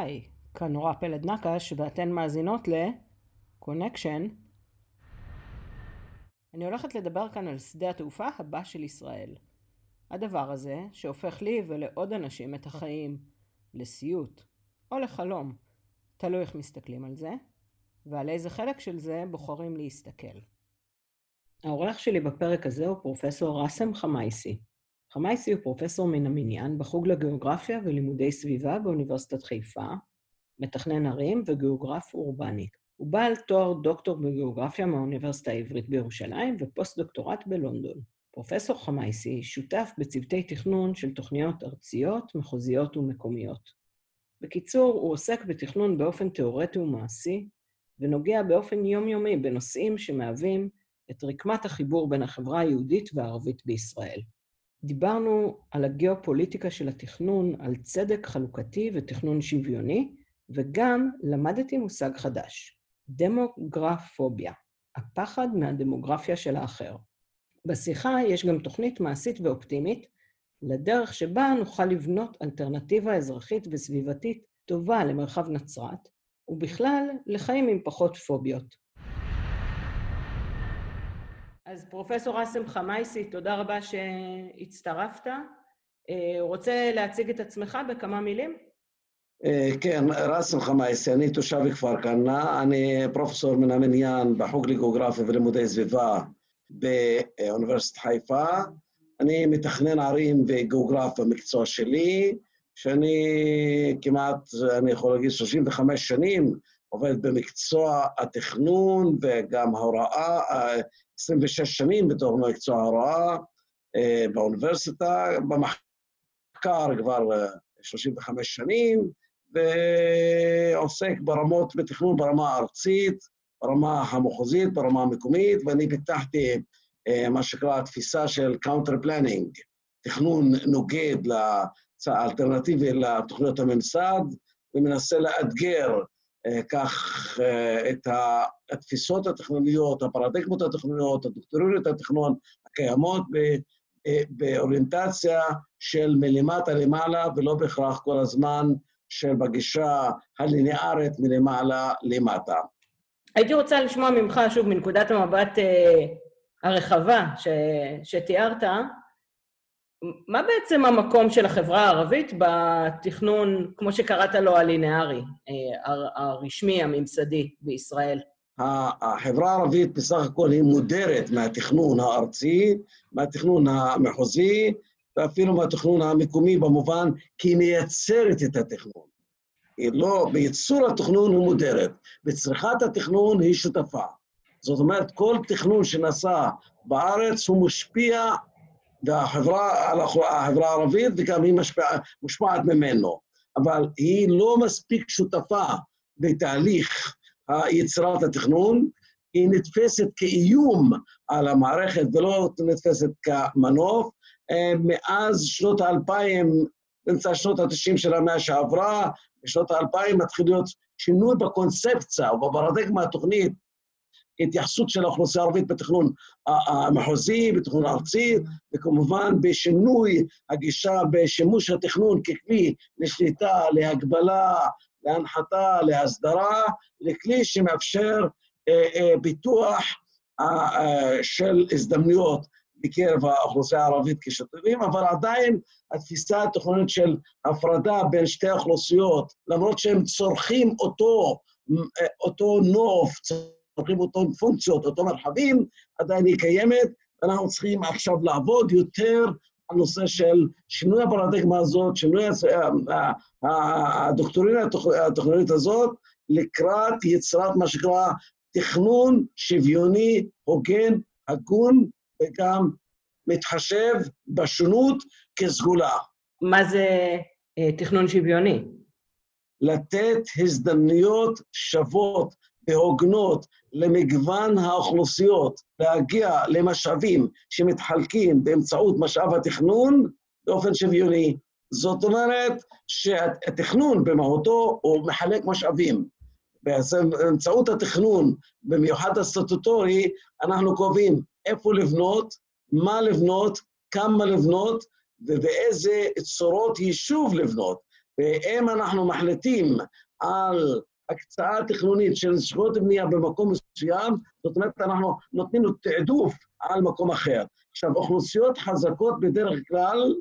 היי, כאן נורא פלד נקש ואתן מאזינות ל-Connection. אני הולכת לדבר כאן על שדה התעופה הבא של ישראל. הדבר הזה שהופך לי ולעוד אנשים את החיים לסיוט או לחלום, תלוי איך מסתכלים על זה, ועל איזה חלק של זה בוחרים להסתכל. העורך שלי בפרק הזה הוא פרופסור ראסם חמייסי. חמייסי הוא פרופסור מן המניין בחוג לגיאוגרפיה ולימודי סביבה באוניברסיטת חיפה, מתכנן ערים וגיאוגרף אורבני. הוא בעל תואר דוקטור בגיאוגרפיה מהאוניברסיטה העברית בירושלים ופוסט-דוקטורט בלונדון. פרופסור חמייסי שותף בצוותי תכנון של תוכניות ארציות, מחוזיות ומקומיות. בקיצור, הוא עוסק בתכנון באופן תיאורטי ומעשי, ונוגע באופן יומיומי בנושאים שמהווים את רקמת החיבור בין החברה היהודית והערבית בישראל. דיברנו על הגיאופוליטיקה של התכנון, על צדק חלוקתי ותכנון שוויוני, וגם למדתי מושג חדש, דמוגרפוביה, הפחד מהדמוגרפיה של האחר. בשיחה יש גם תוכנית מעשית ואופטימית לדרך שבה נוכל לבנות אלטרנטיבה אזרחית וסביבתית טובה למרחב נצרת, ובכלל לחיים עם פחות פוביות. אז פרופסור אסם חמייסי, תודה רבה שהצטרפת. אה, רוצה להציג את עצמך בכמה מילים? אה, כן, ראסם חמייסי, אני תושב כפר כנא, אני פרופסור מן המניין בחוג לגיאוגרפיה ולימודי סביבה באוניברסיטת חיפה. אני מתכנן ערים וגיאוגרף במקצוע שלי, שאני כמעט, אני יכול להגיד, 35 שנים עובד במקצוע התכנון וגם ההוראה, 26 שנים בתור מקצוע ההוראה אה, באוניברסיטה, במחקר כבר 35 אה, שנים, ועוסק ברמות, בתכנון ברמה הארצית, ברמה המחוזית, ברמה המקומית, ואני פיתחתי אה, מה שקרה התפיסה של counter planning, תכנון נוגד האלטרנטיבי לתוכניות הממסד, ומנסה לאתגר כך אה, את התפיסות התכנוניות, הפרדיגמות התכנוניות, הדוקטוריות התכנון הקיימות באוריינטציה של מלמטה למעלה, ולא בהכרח כל הזמן של בגישה הליניארית מלמעלה למטה. הייתי רוצה לשמוע ממך, שוב, מנקודת המבט אה, הרחבה ש, שתיארת, מה בעצם המקום של החברה הערבית בתכנון, כמו שקראת לו, הלינארי, אה, הרשמי, הממסדי בישראל? החברה הערבית בסך הכל היא מודרת מהתכנון הארצי, מהתכנון המחוזי, ואפילו מהתכנון המקומי במובן כי היא מייצרת את התכנון. היא לא, בייצור התכנון היא מודרת, בצריכת התכנון היא שותפה. זאת אומרת, כל תכנון שנעשה בארץ הוא משפיע והחברה, החברה הערבית וגם היא משפע, מושפעת ממנו. אבל היא לא מספיק שותפה בתהליך יצירת התכנון, היא נתפסת כאיום על המערכת ולא נתפסת כמנוף. אה, מאז שנות האלפיים, באמצע שנות התשעים של המאה שעברה, בשנות האלפיים מתחיל להיות שינוי בקונספציה ובפרדיגמה התוכנית התייחסות של האוכלוסייה הערבית בתכנון המחוזי, בתכנון הארצי, וכמובן בשינוי הגישה בשימוש התכנון ככלי לשליטה, להגבלה, להנחתה, להסדרה, לכלי שמאפשר אה, אה, פיתוח אה, של הזדמנויות בקרב האוכלוסייה הערבית כשותפים, אבל עדיין התפיסה התכנונית של הפרדה בין שתי האוכלוסיות, למרות שהם צורכים אותו, אותו נוף, לוקחים אותן פונקציות, אותן מרחבים, עדיין היא קיימת, ואנחנו צריכים עכשיו לעבוד יותר על נושא של שינוי הפרדיגמה הזאת, שינוי הדוקטורינה התוכנית הזאת, לקראת יצירת מה שנקרא תכנון שוויוני, הוגן, הגון, וגם מתחשב בשונות כסגולה. מה זה אה, תכנון שוויוני? לתת הזדמנויות שוות והוגנות למגוון האוכלוסיות, להגיע למשאבים שמתחלקים באמצעות משאב התכנון באופן שוויוני. זאת אומרת שהתכנון במהותו הוא מחלק משאבים. באמצעות התכנון, במיוחד הסטטוטורי, אנחנו קובעים איפה לבנות, מה לבנות, כמה לבנות ובאיזה צורות יישוב לבנות. ואם אנחנו מחליטים על הקצאה תכנונית של זכויות בנייה במקום מסוים, זאת אומרת, אנחנו נותנים לו תעדוף על מקום אחר. עכשיו, אוכלוסיות חזקות בדרך כלל,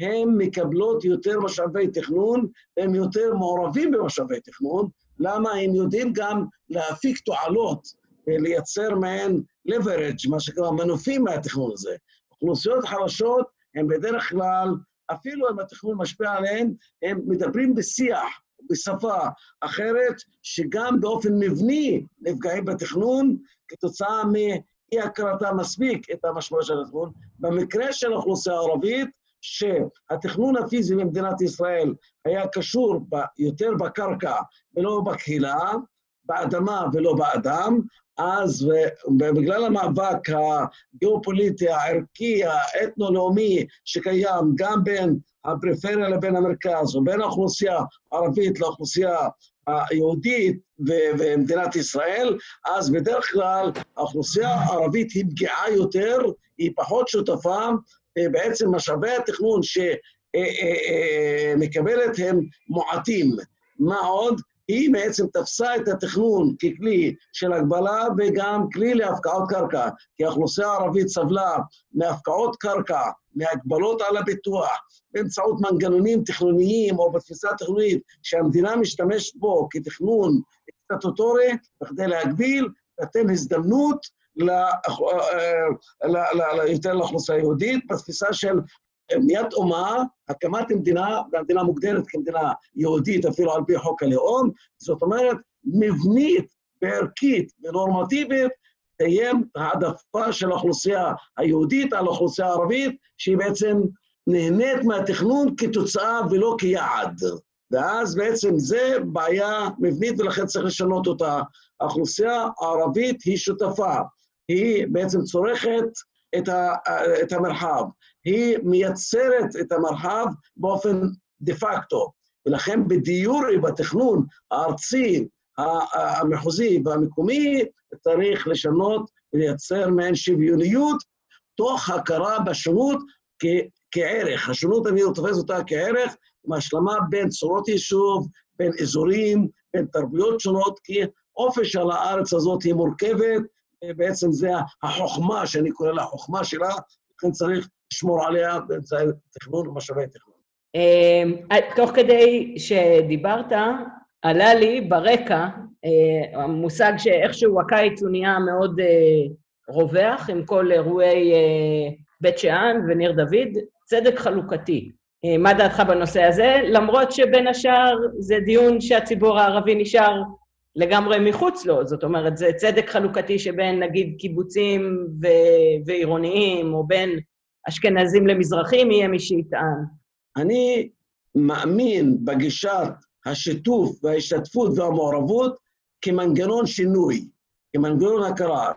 הן מקבלות יותר משאבי תכנון, הן יותר מעורבים במשאבי תכנון. למה? הם יודעים גם להפיק תועלות ולייצר מעין leverage, מה שנקרא מנופים מהתכנון הזה. אוכלוסיות חלשות הן בדרך כלל, אפילו אם התכנון משפיע עליהן, הם מדברים בשיח, בשפה אחרת, שגם באופן מבני נפגעים בתכנון כתוצאה מאי-הכרתה מספיק את המשמעות של התכנון. במקרה של האוכלוסייה הערבית, שהתכנון הפיזי במדינת ישראל היה קשור ב, יותר בקרקע ולא בקהילה, באדמה ולא באדם, אז בגלל המאבק הגיאופוליטי, הערכי, האתנו-לאומי שקיים גם בין הפריפריה לבין המרכז, ובין האוכלוסייה הערבית לאוכלוסייה היהודית ומדינת ישראל, אז בדרך כלל האוכלוסייה הערבית היא פגיעה יותר, היא פחות שותפה, בעצם משאבי התכנון שמקבלת הם מועטים. מה עוד? היא בעצם תפסה את התכנון ככלי של הגבלה וגם כלי להפקעות קרקע, כי האוכלוסייה הערבית סבלה מהפקעות קרקע, מהגבלות על הביטוח, באמצעות מנגנונים תכנוניים או בתפיסה תכנונית שהמדינה משתמשת בו כתכנון סטטוטורי, בכדי להגביל, לתת הזדמנות יותר לאוכלוסייה היהודית, בתפיסה של בניית אומה, הקמת מדינה, והמדינה מוגדרת כמדינה יהודית אפילו על פי חוק הלאום, זאת אומרת, מבנית וערכית ונורמטיבית, תהיה העדפה של האוכלוסייה היהודית על האוכלוסייה הערבית, שהיא בעצם נהנית מהתכנון כתוצאה ולא כיעד. ואז בעצם זה בעיה מבנית ולכן צריך לשנות אותה. האוכלוסייה הערבית היא שותפה, היא בעצם צורכת את, ה, את המרחב. היא מייצרת את המרחב באופן דה פקטו. ולכן בדיורי, בתכנון הארצי, המחוזי והמקומי, צריך לשנות ולייצר מעין שוויוניות, תוך הכרה בשונות כערך. השונות, אני תופס אותה כערך, עם השלמה בין צורות יישוב, בין אזורים, בין תרבויות שונות, כי אופי של הארץ הזאת היא מורכבת, בעצם זה החוכמה, שאני קורא לה חוכמה שלה, לכן צריך לשמור עליה באמצעי תכנון ומשאבי תכנון. אמ, תוך כדי שדיברת, עלה לי ברקע אה, המושג שאיכשהו הקיץ הוא נהיה מאוד אה, רווח עם כל אירועי אה, בית שאן וניר דוד, צדק חלוקתי. מה דעתך בנושא הזה? למרות שבין השאר זה דיון שהציבור הערבי נשאר לגמרי מחוץ לו, זאת אומרת, זה צדק חלוקתי שבין נגיד קיבוצים ו- ועירוניים, או בין אשכנזים למזרחים, יהיה מי שיטען. אני מאמין בגישת השיתוף וההשתתפות והמעורבות כמנגנון שינוי, כמנגנון הכרה.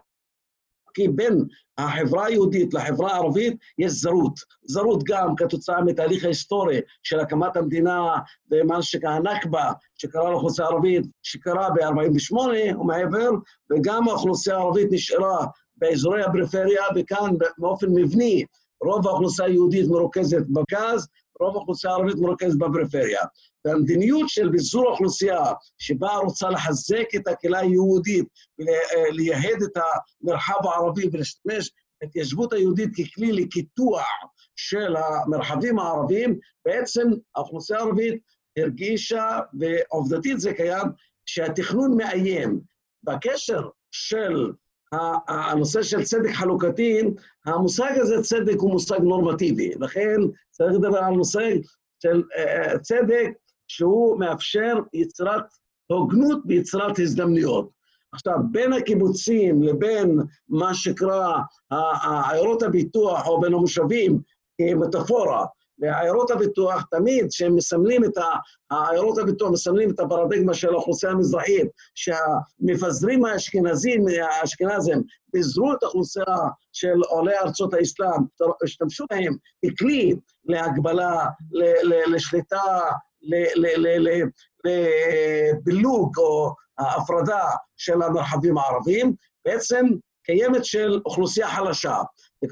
כי בין החברה היהודית לחברה הערבית יש זרות. זרות גם כתוצאה מתהליך ההיסטורי של הקמת המדינה ומה שקרה נכבה, שקרה לאוכלוסייה הערבית, שקרה ב-48' ומעבר, וגם האוכלוסייה הערבית נשארה באזורי הפריפריה, וכאן באופן מבני רוב האוכלוסייה היהודית מרוכזת במרכז, רוב האוכלוסייה הערבית מרוכזת בפריפריה. והמדיניות של ביזור האוכלוסייה, שבה רוצה לחזק את הקהילה היהודית ולייהד את המרחב הערבי ולהשתמש בהתיישבות היהודית ככלי לקיטוע של המרחבים הערביים, בעצם האוכלוסייה הערבית הרגישה, ועובדתית זה קיים, שהתכנון מאיים. בקשר של הנושא של צדק חלוקתי, המושג הזה צדק הוא מושג נורמטיבי, לכן צריך לדבר על מושג של uh, צדק שהוא מאפשר יצירת הוגנות ויצירת הזדמנויות. עכשיו, בין הקיבוצים לבין מה שקרא עיירות הביטוח או בין המושבים כמטאפורה, לעיירות הביטוח, תמיד כשהם מסמלים את ה... עיירות הביטוח מסמלים את הפרדיגמה של האוכלוסייה המזרחית, שהמפזרים האשכנזים, האשכנזים, פיזרו את האוכלוסייה של עולי ארצות האסלאם, השתמשו בהם ככלי להגבלה, לשליטה, לבילוג או הפרדה של המרחבים הערביים, בעצם קיימת של אוכלוסייה חלשה.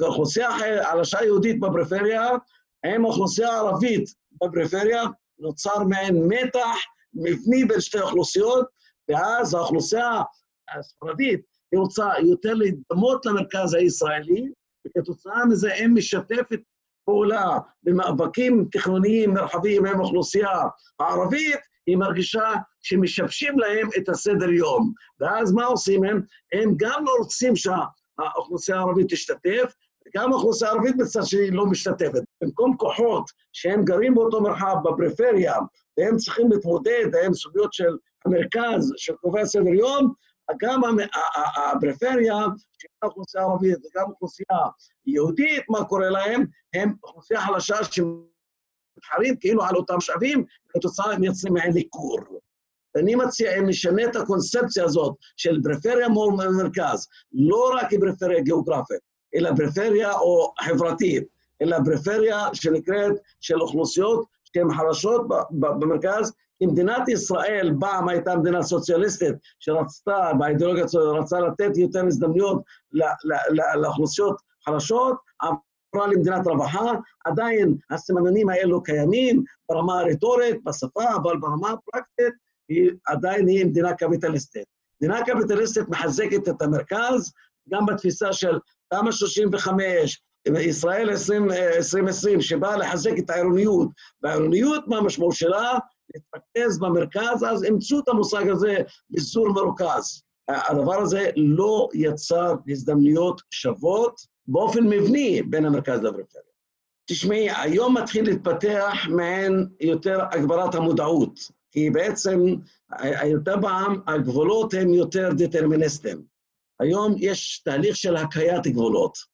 אוכלוסייה חלשה יהודית בפריפריה, עם אוכלוסייה ערבית בפריפריה, נוצר מעין מתח מבני בין שתי אוכלוסיות, ואז האוכלוסייה הספרדית היא רוצה יותר להידמות למרכז הישראלי, וכתוצאה מזה היא משתפת פעולה במאבקים תכנוניים מרחביים עם האוכלוסייה הערבית, היא מרגישה שמשבשים להם את הסדר יום. ואז מה עושים הם? הם גם לא רוצים שהאוכלוסייה הערבית תשתתף, וגם האוכלוסייה הערבית בצד שני לא משתתפת. במקום כוחות שהם גרים באותו מרחב, בפריפריה, והם צריכים להתמודד עם סוגיות של המרכז שקובע סדר יום, גם הפריפריה, שגם האוכלוסייה הערבית וגם האוכלוסייה יהודית, מה קורה להם? הם אוכלוסייה חלשה שמתחרים כאילו על אותם משאבים, וכתוצאה הם יוצאים מעין ליכור. ואני מציע, אם נשנה את הקונספציה הזאת של פריפריה מול מרכז, לא רק פריפריה גיאוגרפית, אלא פריפריה או חברתית, אלא פריפריה שנקראת של אוכלוסיות שהן חלשות במרכז, כי מדינת ישראל פעם הייתה מדינה סוציאליסטית שרצתה, באידיאולוגיה רצה לתת יותר הזדמנויות לאוכלוסיות חלשות, עברה למדינת רווחה, עדיין הסימנים האלו קיימים ברמה הרטורית, בשפה, אבל ברמה הפרקטית היא עדיין היא מדינה קפיטליסטית. מדינה קפיטליסטית מחזקת את המרכז, גם בתפיסה של תמ"א 35, ישראל 2020, שבאה לחזק את העירוניות, והעירוניות, מה המשמעות שלה? להתרכז במרכז, אז אימצו את המושג הזה ביזור מרוכז. הדבר הזה לא יצר הזדמנויות שוות באופן מבני בין המרכז לפריפריה. תשמעי, היום מתחיל להתפתח מעין יותר הגברת המודעות, כי בעצם יותר פעם הגבולות הם יותר דטרמיניסטיים. היום יש תהליך של הקיית גבולות.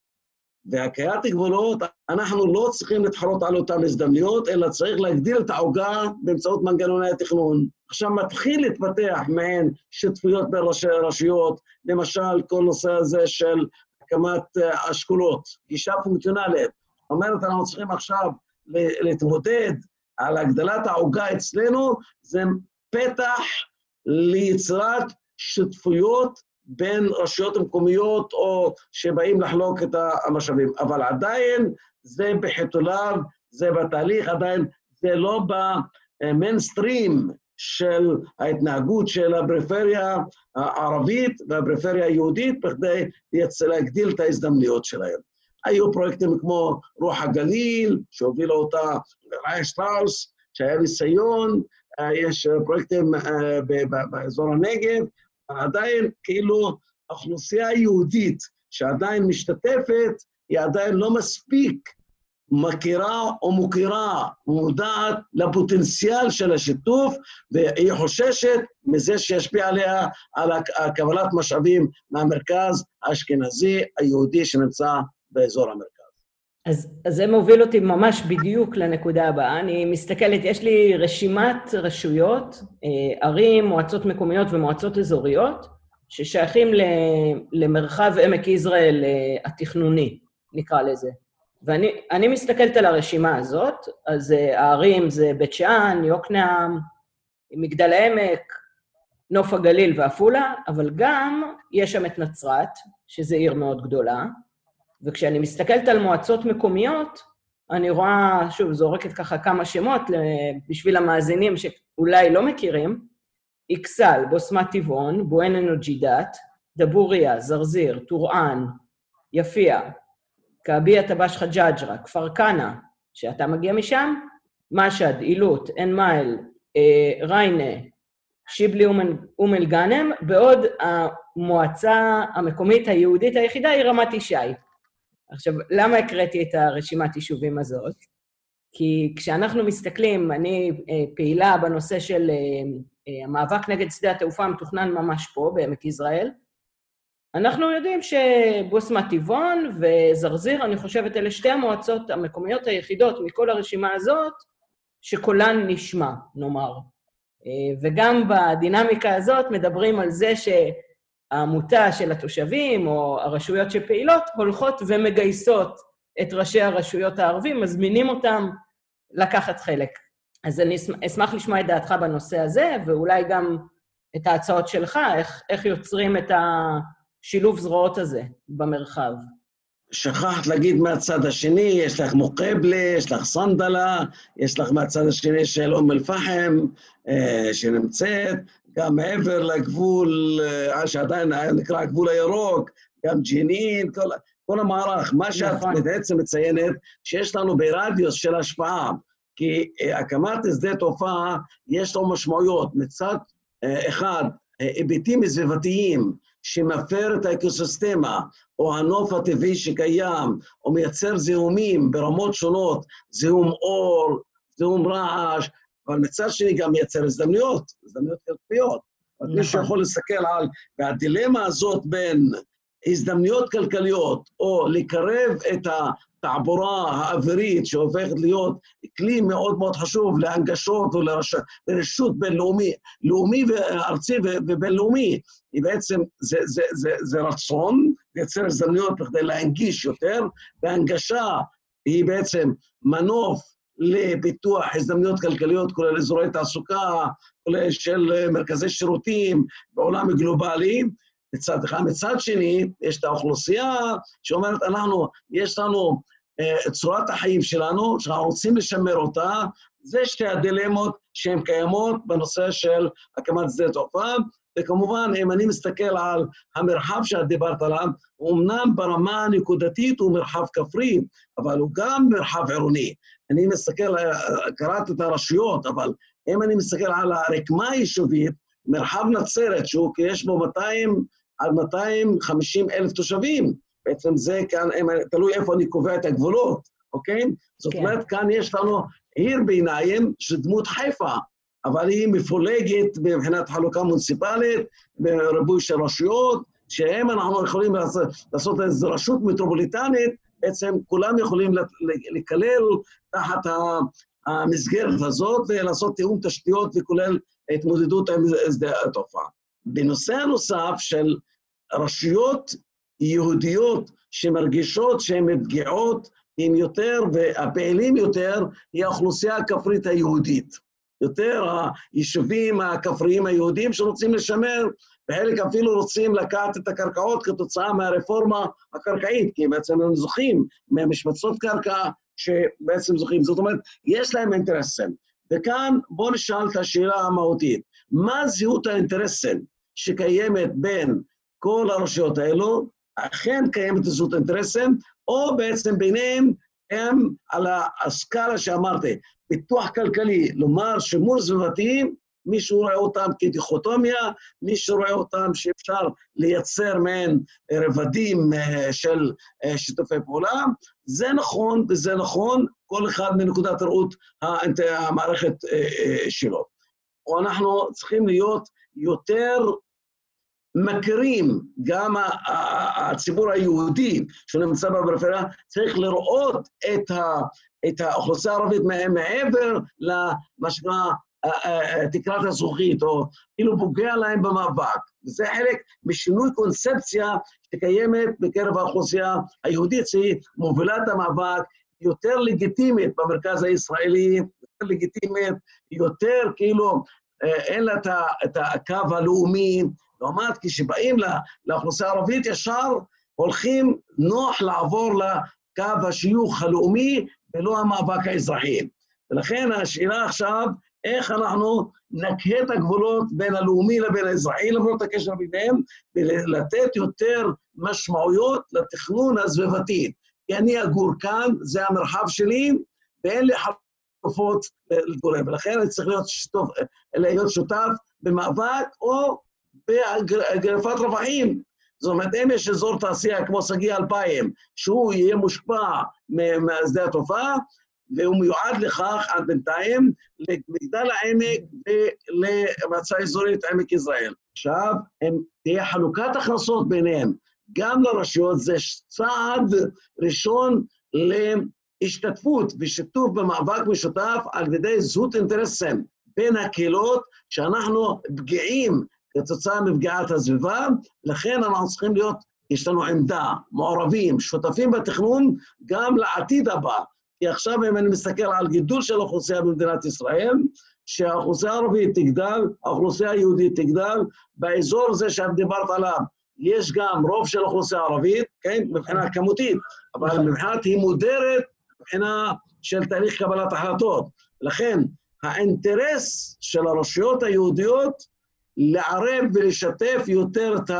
והקיית גבולות, אנחנו לא צריכים להתחרות על אותן הזדמנויות, אלא צריך להגדיל את העוגה באמצעות מנגנוני התכנון. עכשיו מתחיל להתפתח מעין שותפויות בין ראשי הרשויות, למשל כל נושא הזה של הקמת אה, אשכולות, גישה פונקציונלית. זאת אומרת, אנחנו צריכים עכשיו להתמודד על הגדלת העוגה אצלנו, זה פתח ליצירת שותפויות בין רשויות מקומיות או שבאים לחלוק את המשאבים, אבל עדיין זה בחיתוליו, זה בתהליך, עדיין זה לא במיינסטרים של ההתנהגות של הפריפריה הערבית והפריפריה היהודית בכדי להגדיל את ההזדמנויות שלהם. היו פרויקטים כמו רוח הגליל, שהובילה אותה ראיה שטראוס, שהיה ניסיון, אה, יש פרויקטים אה, באזור הנגב, עדיין כאילו האוכלוסייה היהודית שעדיין משתתפת, היא עדיין לא מספיק מכירה או מוכירה, מודעת לפוטנציאל של השיתוף, והיא חוששת מזה שישפיע עליה על קבלת משאבים מהמרכז האשכנזי היהודי שנמצא באזור המרכז. אז, אז זה מוביל אותי ממש בדיוק לנקודה הבאה. אני מסתכלת, יש לי רשימת רשויות, אה, ערים, מועצות מקומיות ומועצות אזוריות, ששייכים למרחב עמק יזרעאל אה, התכנוני, נקרא לזה. ואני מסתכלת על הרשימה הזאת, אז אה, הערים זה בית שאן, יוקנעם, מגדל העמק, נוף הגליל ועפולה, אבל גם יש שם את נצרת, שזו עיר מאוד גדולה, וכשאני מסתכלת על מועצות מקומיות, אני רואה, שוב, זורקת ככה כמה שמות בשביל המאזינים שאולי לא מכירים, אכסל, בוסמת טבעון, בואנה נוג'ידת, דבוריה, זרזיר, טורען, יפיע, כעביה טבש חג'אג'רה, כפר כנא, שאתה מגיע משם, משד, עילוט, עין מאל, אה, ריינה, שיבלי אום אל-גאנם, בעוד המועצה המקומית היהודית היחידה היא רמת ישי. עכשיו, למה הקראתי את הרשימת יישובים הזאת? כי כשאנחנו מסתכלים, אני אה, פעילה בנושא של אה, אה, המאבק נגד שדה התעופה המתוכנן ממש פה, בעמק יזרעאל, אנחנו יודעים שבוסמה טבעון וזרזיר, אני חושבת, אלה שתי המועצות המקומיות היחידות מכל הרשימה הזאת, שקולן נשמע, נאמר. וגם בדינמיקה הזאת מדברים על זה ש... העמותה של התושבים או הרשויות שפעילות הולכות ומגייסות את ראשי הרשויות הערבים, מזמינים אותם לקחת חלק. אז אני אשמח לשמוע את דעתך בנושא הזה, ואולי גם את ההצעות שלך, איך, איך יוצרים את השילוב זרועות הזה במרחב. שכחת להגיד מהצד השני, יש לך מוקבלה, יש לך סנדלה, יש לך מהצד השני של אום אל-פחם אה, שנמצאת, גם מעבר לגבול, אה, שעדיין נקרא הגבול הירוק, גם ג'נין, כל, כל המערך. מה שאת נכון. בעצם מציינת, שיש לנו ברדיוס של השפעה, כי אה, הקמת שדה תעופה יש לו משמעויות. מצד אה, אחד, היבטים סביבתיים, שמפר את האקוסיסטמה, או הנוף הטבעי שקיים, או מייצר זיהומים ברמות שונות, זיהום אור, זיהום רעש, אבל מצד שני גם מייצר הזדמנויות, הזדמנויות כלכליות. נכון. מישהו יכול להסתכל על, והדילמה הזאת בין הזדמנויות כלכליות, או לקרב את התעבורה האווירית, שהופכת להיות כלי מאוד מאוד חשוב להנגשות ולרשות בינלאומי, לאומי וארצי ובינלאומי, היא בעצם, זה, זה, זה, זה רצון לייצר הזדמנויות כדי להנגיש יותר, והנגשה היא בעצם מנוף לפיתוח הזדמנויות כלכליות, כולל אזורי תעסוקה, כולל של מרכזי שירותים בעולם גלובלי, מצד אחד. מצד שני, יש את האוכלוסייה שאומרת, אנחנו, יש לנו uh, צורת החיים שלנו, שאנחנו רוצים לשמר אותה, זה שתי הדילמות שהן קיימות בנושא של הקמת שדה תעופה, וכמובן, אם אני מסתכל על המרחב שאת דיברת עליו, אמנם ברמה הנקודתית הוא מרחב כפרי, אבל הוא גם מרחב עירוני. אני מסתכל, קראתי את הרשויות, אבל אם אני מסתכל על הרקמה היישובית, מרחב נצרת, שהוא, יש בו 200 עד 250 אלף תושבים. בעצם זה כאן, תלוי איפה אני קובע את הגבולות, אוקיי? זאת כן. אומרת, כאן יש לנו עיר ביניים שדמות חיפה, אבל היא מפולגת מבחינת חלוקה מוניציפלית, בריבוי של רשויות, שהם אנחנו יכולים לעשות, לעשות איזו רשות מטרופוליטנית, בעצם כולם יכולים לקלל תחת המסגרת הזאת ולעשות תיאום תשתיות וכולל התמודדות עם שדה התופעה. בנושא הנוסף של רשויות יהודיות שמרגישות שהן פגיעות עם יותר והפעילים יותר, היא האוכלוסייה הכפרית היהודית. יותר היישובים הכפריים היהודיים שרוצים לשמר, וחלק אפילו רוצים לקחת את הקרקעות כתוצאה מהרפורמה הקרקעית, כי בעצם הם זוכים ממשבצות קרקע שבעצם זוכים. זאת אומרת, יש להם אינטרסים. וכאן בואו נשאל את השאלה המהותית, מה זהות האינטרסים שקיימת בין כל הרשויות האלו, אכן קיימת זהות אינטרסים, או בעצם ביניהם הם על הסקאלה שאמרתי, פיתוח כלכלי, לומר שימור סביבתי, מישהו רואה אותם כדיכוטומיה, מישהו רואה אותם שאפשר לייצר מעין רבדים אה, של אה, שיתופי פעולה. זה נכון וזה נכון, כל אחד מנקודת ראות המערכת אה, שלו. אנחנו צריכים להיות יותר מכירים, גם הציבור היהודי שנמצא בפריפריה, צריך לראות את, ה, את האוכלוסייה הערבית מעבר למה שנקרא תקרת הזכוכית, או כאילו פוגע להם במאבק. וזה חלק משינוי קונספציה שקיימת בקרב האוכלוסייה היהודית, שהיא מובילה את המאבק, יותר לגיטימית במרכז הישראלי, יותר לגיטימית, יותר כאילו אין לה את הקו הלאומי, לעומת כשבאים לאוכלוסייה הערבית ישר הולכים נוח לעבור לקו השיוך הלאומי ולא המאבק האזרחי. ולכן השאלה עכשיו, איך אנחנו נקהה את הגבולות בין הלאומי לבין האזרחי, למרות הקשר ביניהם, ולתת יותר משמעויות לתכנון הסביבתי. כי אני אגור כאן, זה המרחב שלי, ואין לי חלופות להתגורר. ולכן אני צריך להיות, שותף, להיות שותף במאבק או בגרפת רווחים. זאת אומרת, אם יש אזור תעשייה כמו שגיא 2000, שהוא יהיה מושפע משדה התופעה, והוא מיועד לכך עד בינתיים למגדל העמק ולמועצה אזורית עמק יזרעאל. עכשיו, הם, תהיה חלוקת הכנסות ביניהם, גם לרשויות, זה צעד ראשון להשתתפות ושיתוף במאבק משותף על ידי זהות אינטרסים בין הקהילות, שאנחנו פגיעים כתוצאה מפגיעת הסביבה, לכן אנחנו צריכים להיות, יש לנו עמדה, מעורבים, שותפים בתכנון גם לעתיד הבא. כי עכשיו אם אני מסתכל על גידול של האוכלוסייה במדינת ישראל, שהאוכלוסייה הערבית תגדל, האוכלוסייה היהודית תגדל, באזור הזה שאת דיברת עליו, יש גם רוב של אוכלוסייה ערבית, כן, מבחינה כמותית, אבל נכון. מבחינת היא מודרת מבחינה של תהליך קבלת החלטות. לכן, האינטרס של הרשויות היהודיות לערב ולשתף יותר את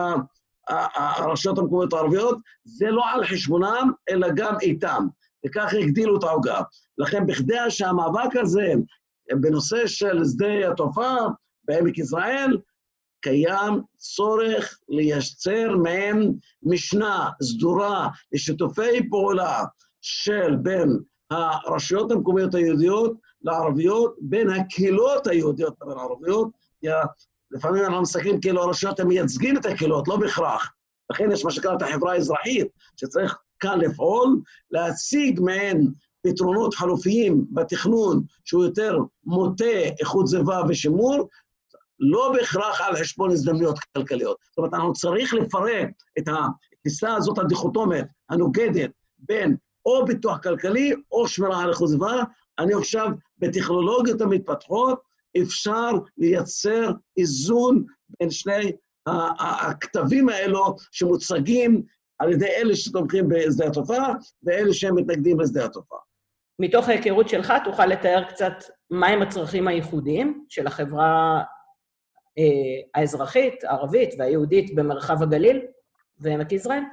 הרשויות המקומיות הערביות, זה לא על חשבונם, אלא גם איתם. וכך הגדילו את העוגה. לכן, בכדי שהמאבק הזה בנושא של שדה התעופה בעמק יזרעאל, קיים צורך לייצר מהם משנה סדורה לשיתופי פעולה של בין הרשויות המקומיות היהודיות לערביות, בין הקהילות היהודיות והערביות, כי לפעמים אנחנו מסתכלים כאילו הרשויות הם מייצגים את הקהילות, לא בהכרח. לכן יש מה שנקרא את החברה האזרחית, שצריך כאן לפעול, להציג מעין פתרונות חלופיים בתכנון שהוא יותר מוטה איכות סביבה ושימור, לא בהכרח על חשבון הזדמנויות כלכליות. זאת אומרת, אנחנו צריך לפרק את התפיסה הזאת הדיכוטומית, הנוגדת, בין או פיתוח כלכלי או שמירה על איכות סביבה. אני חושב, בטכנולוגיות המתפתחות אפשר לייצר איזון בין שני הכתבים האלו שמוצגים על ידי אלה שתומכים בשדה התעופה ואלה שהם מתנגדים לשדה התעופה. מתוך ההיכרות שלך, תוכל לתאר קצת מהם הצרכים הייחודיים של החברה אה, האזרחית, הערבית והיהודית במרחב הגליל ועמק יזרעאל?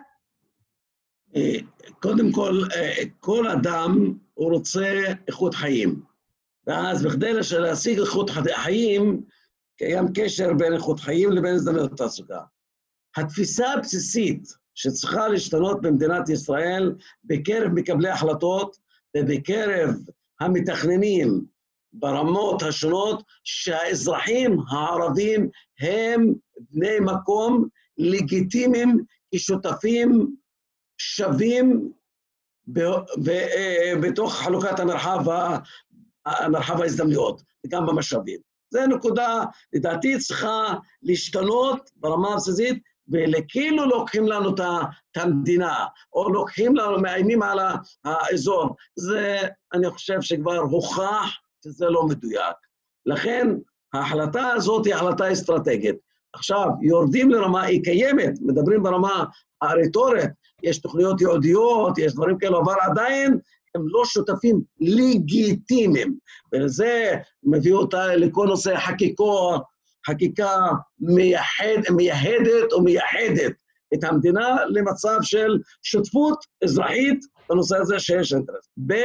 אה, קודם כל, אה, כל אדם הוא רוצה איכות חיים. ואז בכדי להשיג איכות חיים, קיים קשר בין איכות חיים לבין הזדמנות תעסוקה. התפיסה הבסיסית שצריכה להשתנות במדינת ישראל בקרב מקבלי החלטות ובקרב המתכננים ברמות השונות, שהאזרחים הערבים הם בני מקום לגיטימיים כשותפים שווים אה, בתוך חלוקת המרחב, המרחב ההזדמנויות, וגם במשאבים. זו נקודה, לדעתי, צריכה להשתנות ברמה הבסיסית, וכאילו לוקחים לנו את המדינה, או לוקחים לנו, מאיימים על האזור. זה, אני חושב שכבר הוכח שזה לא מדויק. לכן, ההחלטה הזאת היא החלטה אסטרטגית. עכשיו, יורדים לרמה, היא קיימת, מדברים ברמה הרטורית, יש תוכניות ייעודיות, יש דברים כאלו, אבל עדיין הם לא שותפים לגיטימיים. וזה מביא אותה לכל נושא חקיקות, חקיקה מייחד, מייחדת את המדינה למצב של שותפות אזרחית בנושא הזה שיש אינטרס. ב',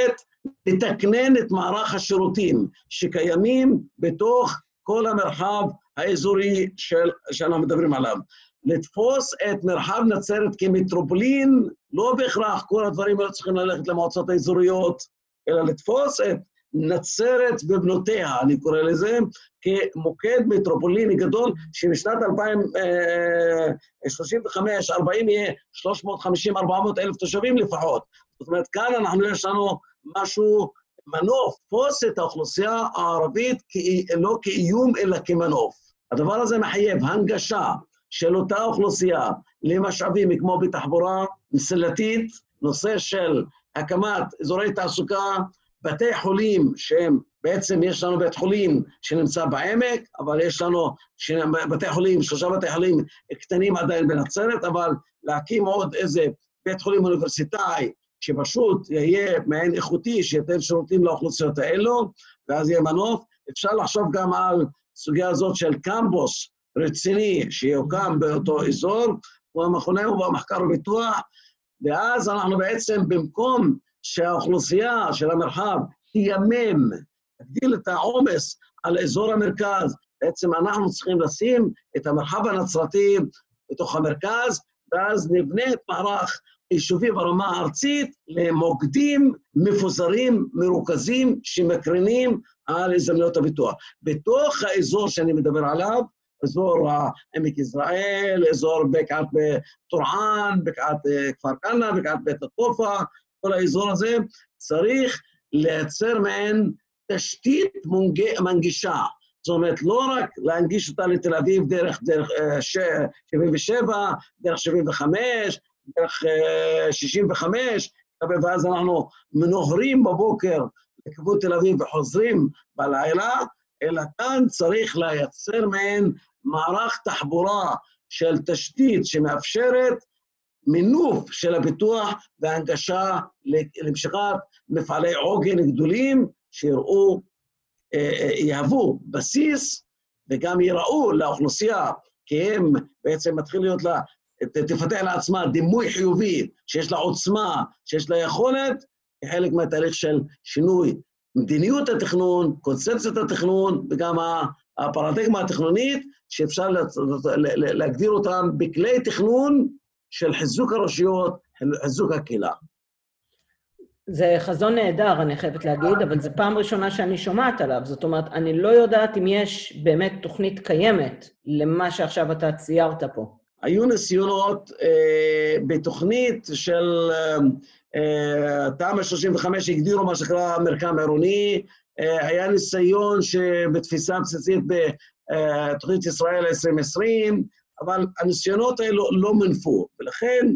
לתקנן את מערך השירותים שקיימים בתוך כל המרחב האזורי של, שאנחנו מדברים עליו. לתפוס את מרחב נצרת כמטרופולין, לא בהכרח כל הדברים האלה צריכים ללכת למועצות האזוריות, אלא לתפוס את נצרת ובנותיה, אני קורא לזה, כמוקד מטרופוליני גדול, שבשנת 2035-40 יהיה 350-400 אלף תושבים לפחות. זאת אומרת, כאן אנחנו, יש לנו משהו, מנוף, תפוס את האוכלוסייה הערבית לא כאיום, אלא כמנוף. הדבר הזה מחייב הנגשה של אותה אוכלוסייה למשאבים כמו בתחבורה מסילתית, נושא של הקמת אזורי תעסוקה, בתי חולים שהם, בעצם יש לנו בית חולים שנמצא בעמק, אבל יש לנו בתי חולים, שלושה בתי חולים קטנים עדיין בנצרת, אבל להקים עוד איזה בית חולים אוניברסיטאי שפשוט יהיה מעין איכותי, שייתן שירותים לאוכלוסיות האלו, ואז יהיה מנוף. אפשר לחשוב גם על סוגיה הזאת של קמפוס רציני שיוקם באותו אזור, הוא המכונה ובמחקר וביטוח, ואז אנחנו בעצם במקום שהאוכלוסייה של המרחב תיימם, תגדיל את העומס על אזור המרכז, בעצם אנחנו צריכים לשים את המרחב הנצרתי בתוך המרכז, ואז נבנה את מערך יישובים ברמה הארצית למוקדים מפוזרים, מרוכזים, שמקרינים על הזדמנויות הביטוח. בתוך האזור שאני מדבר עליו, אזור עמק יזרעאל, אזור בקעת טורען, בקעת כפר כנא, בקעת בית הטופה, כל האזור הזה, צריך לייצר מעין תשתית. מנגישה. זאת אומרת, לא רק להנגיש אותה לתל אביב דרך, דרך uh, 77, דרך 75, דרך uh, 65, ואז אנחנו מנוהרים בבוקר לכיוון תל אביב וחוזרים בלילה, אלא כאן צריך לייצר מעין מערך תחבורה של תשתית שמאפשרת מינוף של הפיתוח והנגשה למשיכת מפעלי עוגן גדולים שיראו, אה, אה, יהוו בסיס וגם ייראו לאוכלוסייה, כי הם בעצם מתחיל להיות לה, תפתח לעצמה דימוי חיובי, שיש לה עוצמה, שיש לה יכולת, כחלק מהתהליך של שינוי מדיניות התכנון, קונספציית התכנון וגם הפרדיגמה התכנונית, שאפשר להגדיר אותם בכלי תכנון של חיזוק הרשויות, חיזוק הקהילה. זה חזון נהדר, אני חייבת להגיד, אבל זו פעם ראשונה שאני שומעת עליו. זאת אומרת, אני לא יודעת אם יש באמת תוכנית קיימת למה שעכשיו אתה ציירת פה. היו ניסיונות אה, בתוכנית של אה, תמ"א 35, הגדירו מה שנקרא מרקם עירוני, אה, היה ניסיון שבתפיסה בסיסית בתוכנית ישראל 2020, אבל הניסיונות האלו לא מנפו, ולכן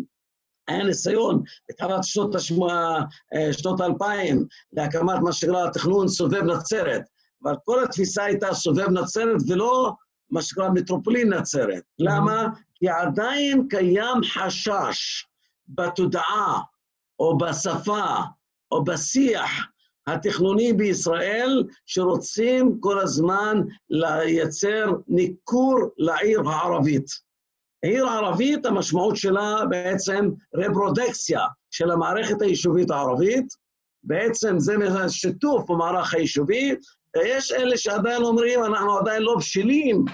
היה ניסיון בתחילת שנות, השמוע, אה, שנות האלפיים להקמת מה שנקרא תכנון סובב נצרת, אבל כל התפיסה הייתה סובב נצרת ולא מה שנקרא מטרופולין נצרת. למה? כי עדיין קיים חשש בתודעה או בשפה או בשיח התכנוני בישראל, שרוצים כל הזמן לייצר ניכור לעיר הערבית. עיר ערבית, המשמעות שלה בעצם רפרודקציה של המערכת היישובית הערבית, בעצם זה שיתוף במערך היישובי, ויש אלה שעדיין אומרים, אנחנו עדיין לא בשלים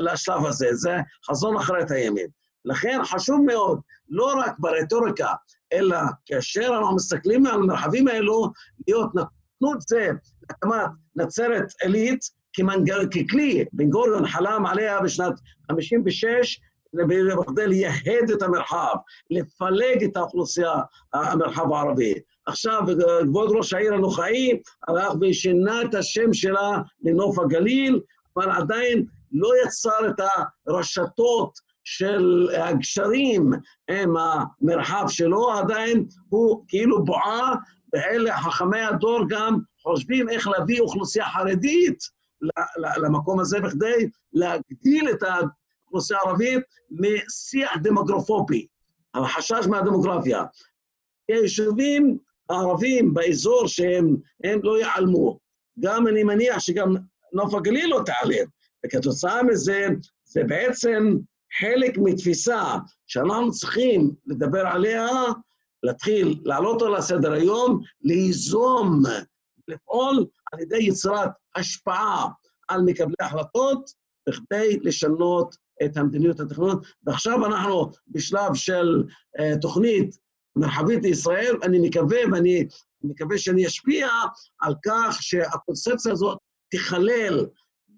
לשלב הזה, זה חזון אחרית הימים. לכן חשוב מאוד, לא רק ברטוריקה, אלא כאשר אנחנו מסתכלים על המרחבים האלו, להיות נתנו את זה להקמת נצרת עילית ככלי, בן גוריון חלם עליה בשנת 56, בכדי לייהד את המרחב, לפלג את האוכלוסייה, המרחב הערבי. עכשיו, כבוד ראש העיר הנוכחי הלך ושינה את השם שלה לנוף הגליל, אבל עדיין לא יצר את הרשתות של הגשרים עם המרחב שלו, עדיין הוא כאילו בועה, ואלה חכמי הדור גם חושבים איך להביא אוכלוסייה חרדית למקום הזה בכדי להגדיל את האוכלוסייה הערבית משיח דמוגרפופי, החשש מהדמוגרפיה. היישובים הערבים באזור שהם לא ייעלמו, גם אני מניח שגם נוף הגליל לא תיעלם, וכתוצאה מזה זה בעצם חלק מתפיסה שאנחנו צריכים לדבר עליה, להתחיל להעלות אותה לסדר היום, ליזום, לפעול על ידי יצירת השפעה על מקבלי החלטות, בכדי לשנות את המדיניות התכנון. ועכשיו אנחנו בשלב של uh, תוכנית מרחבית לישראל, אני מקווה, ואני מקווה שאני אשפיע על כך שהקונספציה הזאת תיכלל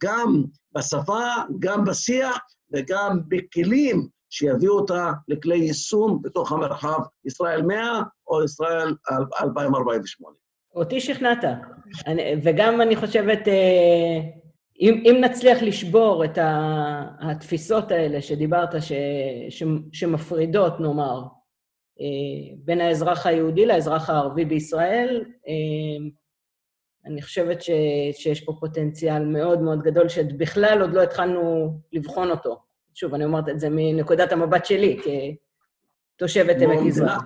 גם בשפה, גם בשיח וגם בכלים שיביאו אותה לכלי יישום בתוך המרחב ישראל 100 או ישראל 2048. אותי שכנעת, אני, וגם אני חושבת, אה, אם, אם נצליח לשבור את התפיסות האלה שדיברת, ש, ש, שמפרידות, נאמר, אה, בין האזרח היהודי לאזרח הערבי בישראל, אה, אני חושבת ש, שיש פה פוטנציאל מאוד מאוד גדול, שבכלל עוד לא התחלנו לבחון אותו. שוב, אני אומרת את זה מנקודת המבט שלי, כתושבת עמק יזרעאל.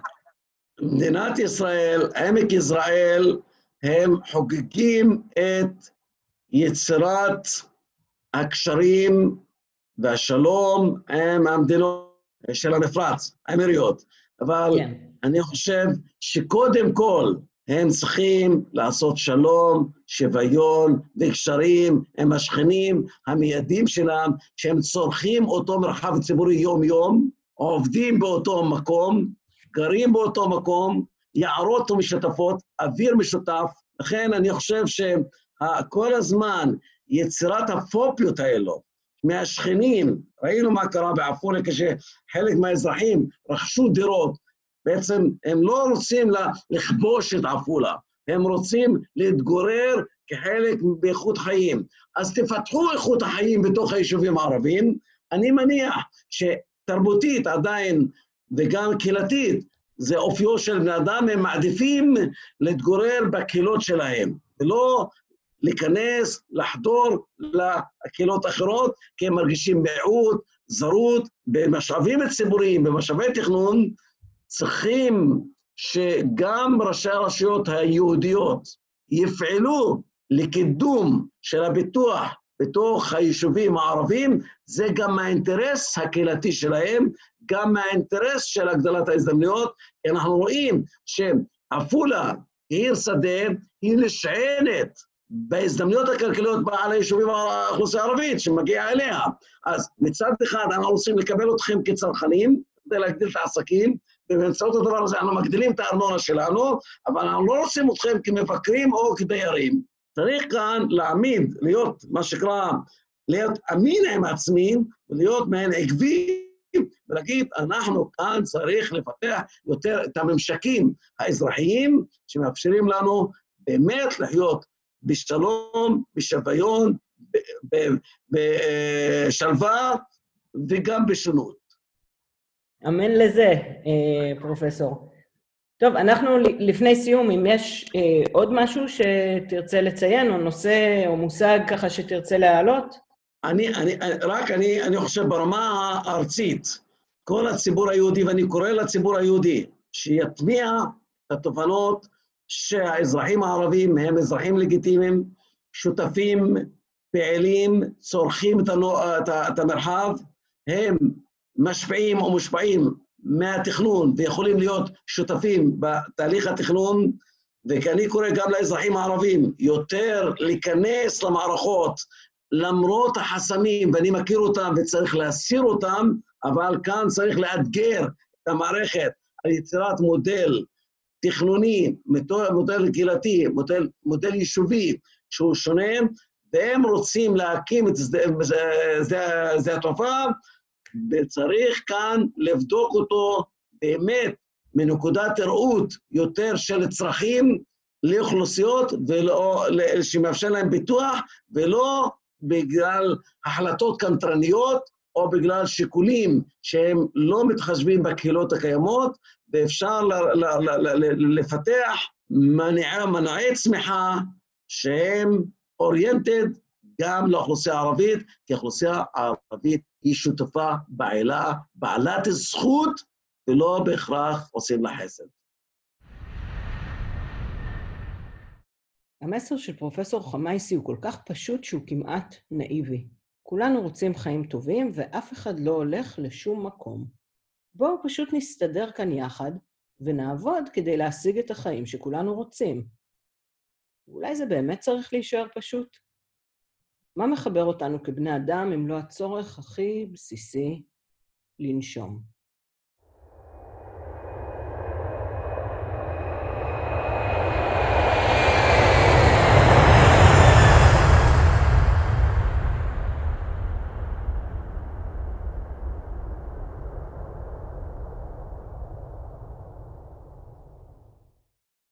מדינת ישראל, עמק יזרעאל, הם חוגגים את יצירת הקשרים והשלום עם המדינות של המפרץ, האמירויות. אבל כן. אני חושב שקודם כל, הם צריכים לעשות שלום, שוויון וקשרים עם השכנים המיידים שלהם, שהם צורכים אותו מרחב ציבורי יום-יום, עובדים באותו מקום, גרים באותו מקום, יערות ומשותפות, אוויר משותף. לכן אני חושב שכל הזמן יצירת הפופיות האלו מהשכנים, ראינו מה קרה בעפולה כשחלק מהאזרחים רכשו דירות, בעצם הם לא רוצים לכבוש את עפולה, הם רוצים להתגורר כחלק באיכות חיים. אז תפתחו איכות החיים בתוך היישובים הערביים. אני מניח שתרבותית עדיין, וגם קהילתית, זה אופיו של בני אדם, הם מעדיפים להתגורר בקהילות שלהם, ולא להיכנס, לחדור לקהילות אחרות, כי הם מרגישים מיעוט, זרות במשאבים ציבוריים, במשאבי תכנון, צריכים שגם ראשי הרשויות היהודיות יפעלו לקידום של הביטוח בתוך היישובים הערביים, זה גם מהאינטרס הקהילתי שלהם, גם מהאינטרס של הגדלת ההזדמנויות. אנחנו רואים שעפולה, עיר שדה, היא נשענת בהזדמנויות הכלכליות על היישובים האוכלוסייה הערבית שמגיעה אליה. אז מצד אחד אנחנו רוצים לקבל אתכם כצרכנים, כדי להגדיל את העסקים, ובאמצעות הדבר הזה אנחנו מגדילים את הארנונה שלנו, אבל אנחנו לא רוצים אתכם כמבקרים או כדיירים. צריך כאן להעמיד, להיות מה שנקרא, להיות אמין עם עצמי, ולהיות מעין עקבי, ולהגיד, אנחנו כאן צריך לפתח יותר את הממשקים האזרחיים שמאפשרים לנו באמת לחיות בשלום, בשוויון, בשלווה וגם בשונות. אמן לזה, אה, פרופסור. טוב, אנחנו לפני סיום, אם יש אה, עוד משהו שתרצה לציין, או נושא או מושג ככה שתרצה להעלות? אני, אני, רק אני, אני חושב ברמה הארצית, כל הציבור היהודי, ואני קורא לציבור היהודי, שיטמיע את התובנות שהאזרחים הערבים הם אזרחים לגיטימיים, שותפים, פעילים, צורכים את, הנו, את, את המרחב, הם משפיעים או מושפעים מהתכנון ויכולים להיות שותפים בתהליך התכנון, וכי קורא גם לאזרחים הערבים יותר להיכנס למערכות למרות החסמים, ואני מכיר אותם וצריך להסיר אותם, אבל כאן צריך לאתגר את המערכת על יצירת מודל תכנוני, מודל קהילתי, מודל, מודל יישובי שהוא שונה, והם רוצים להקים את שדה התעופה, וצריך כאן לבדוק אותו באמת מנקודת ראות יותר של צרכים לאוכלוסיות ולא, שמאפשר להם פיתוח, ולא בגלל החלטות קנטרניות או בגלל שיקולים שהם לא מתחשבים בקהילות הקיימות, ואפשר לפתח מנועי, מנועי צמיחה שהם אוריינטד גם לאוכלוסייה הערבית, כי האוכלוסייה הערבית היא שותפה בעילה, בעלת זכות, ולא בהכרח עושים לה חסד. המסר של פרופסור חמייסי הוא כל כך פשוט שהוא כמעט נאיבי. כולנו רוצים חיים טובים ואף אחד לא הולך לשום מקום. בואו פשוט נסתדר כאן יחד ונעבוד כדי להשיג את החיים שכולנו רוצים. אולי זה באמת צריך להישאר פשוט? מה מחבר אותנו כבני אדם אם לא הצורך הכי בסיסי לנשום?